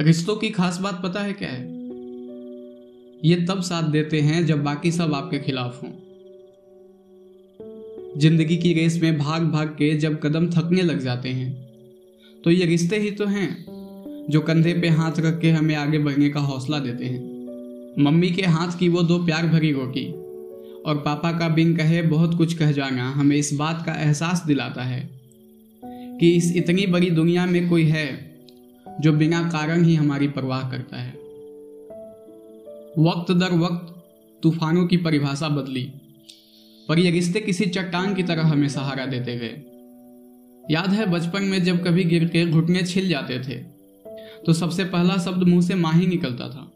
रिश्तों की खास बात पता है क्या है? ये तब साथ देते हैं जब बाकी सब आपके खिलाफ हों। ज़िंदगी की रेस में भाग भाग के जब कदम थकने लग जाते हैं तो ये रिश्ते ही तो हैं जो कंधे पे हाथ रख के हमें आगे बढ़ने का हौसला देते हैं। मम्मी के हाथ की वो दो प्यार भरी रोटी और पापा का बिन कहे बहुत कुछ कह जाना हमें इस बात का एहसास दिलाता है कि इस इतनी बड़ी दुनिया में कोई है जो बिना कारण ही हमारी परवाह करता है। वक्त दर वक्त तूफानों की परिभाषा बदली, पर ये रिश्ते किसी चट्टान की तरह हमें सहारा देते गए। याद है बचपन में जब कभी गिर के घुटने छिल जाते थे तो सबसे पहला शब्द मुँह से माँ ही निकलता था,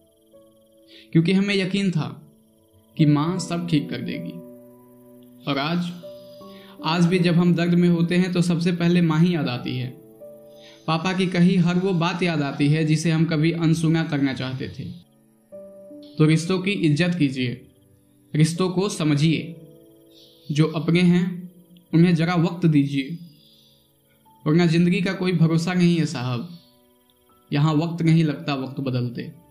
क्योंकि हमें यकीन था कि माँ सब ठीक कर देगी। और आज आज भी जब हम दर्द में होते हैं तो सबसे पहले माँ ही याद आती है। पापा की कही हर वो बात याद आती है जिसे हम कभी अनसुना करना चाहते थे। तो रिश्तों की इज़्ज़त कीजिए। रिश्तों को समझिए। जो अपने हैं, उन्हें जरा वक्त दीजिए। वरना ज़िंदगी का कोई भरोसा नहीं है साहब। यहाँ वक्त नहीं लगता, वक्त बदलते।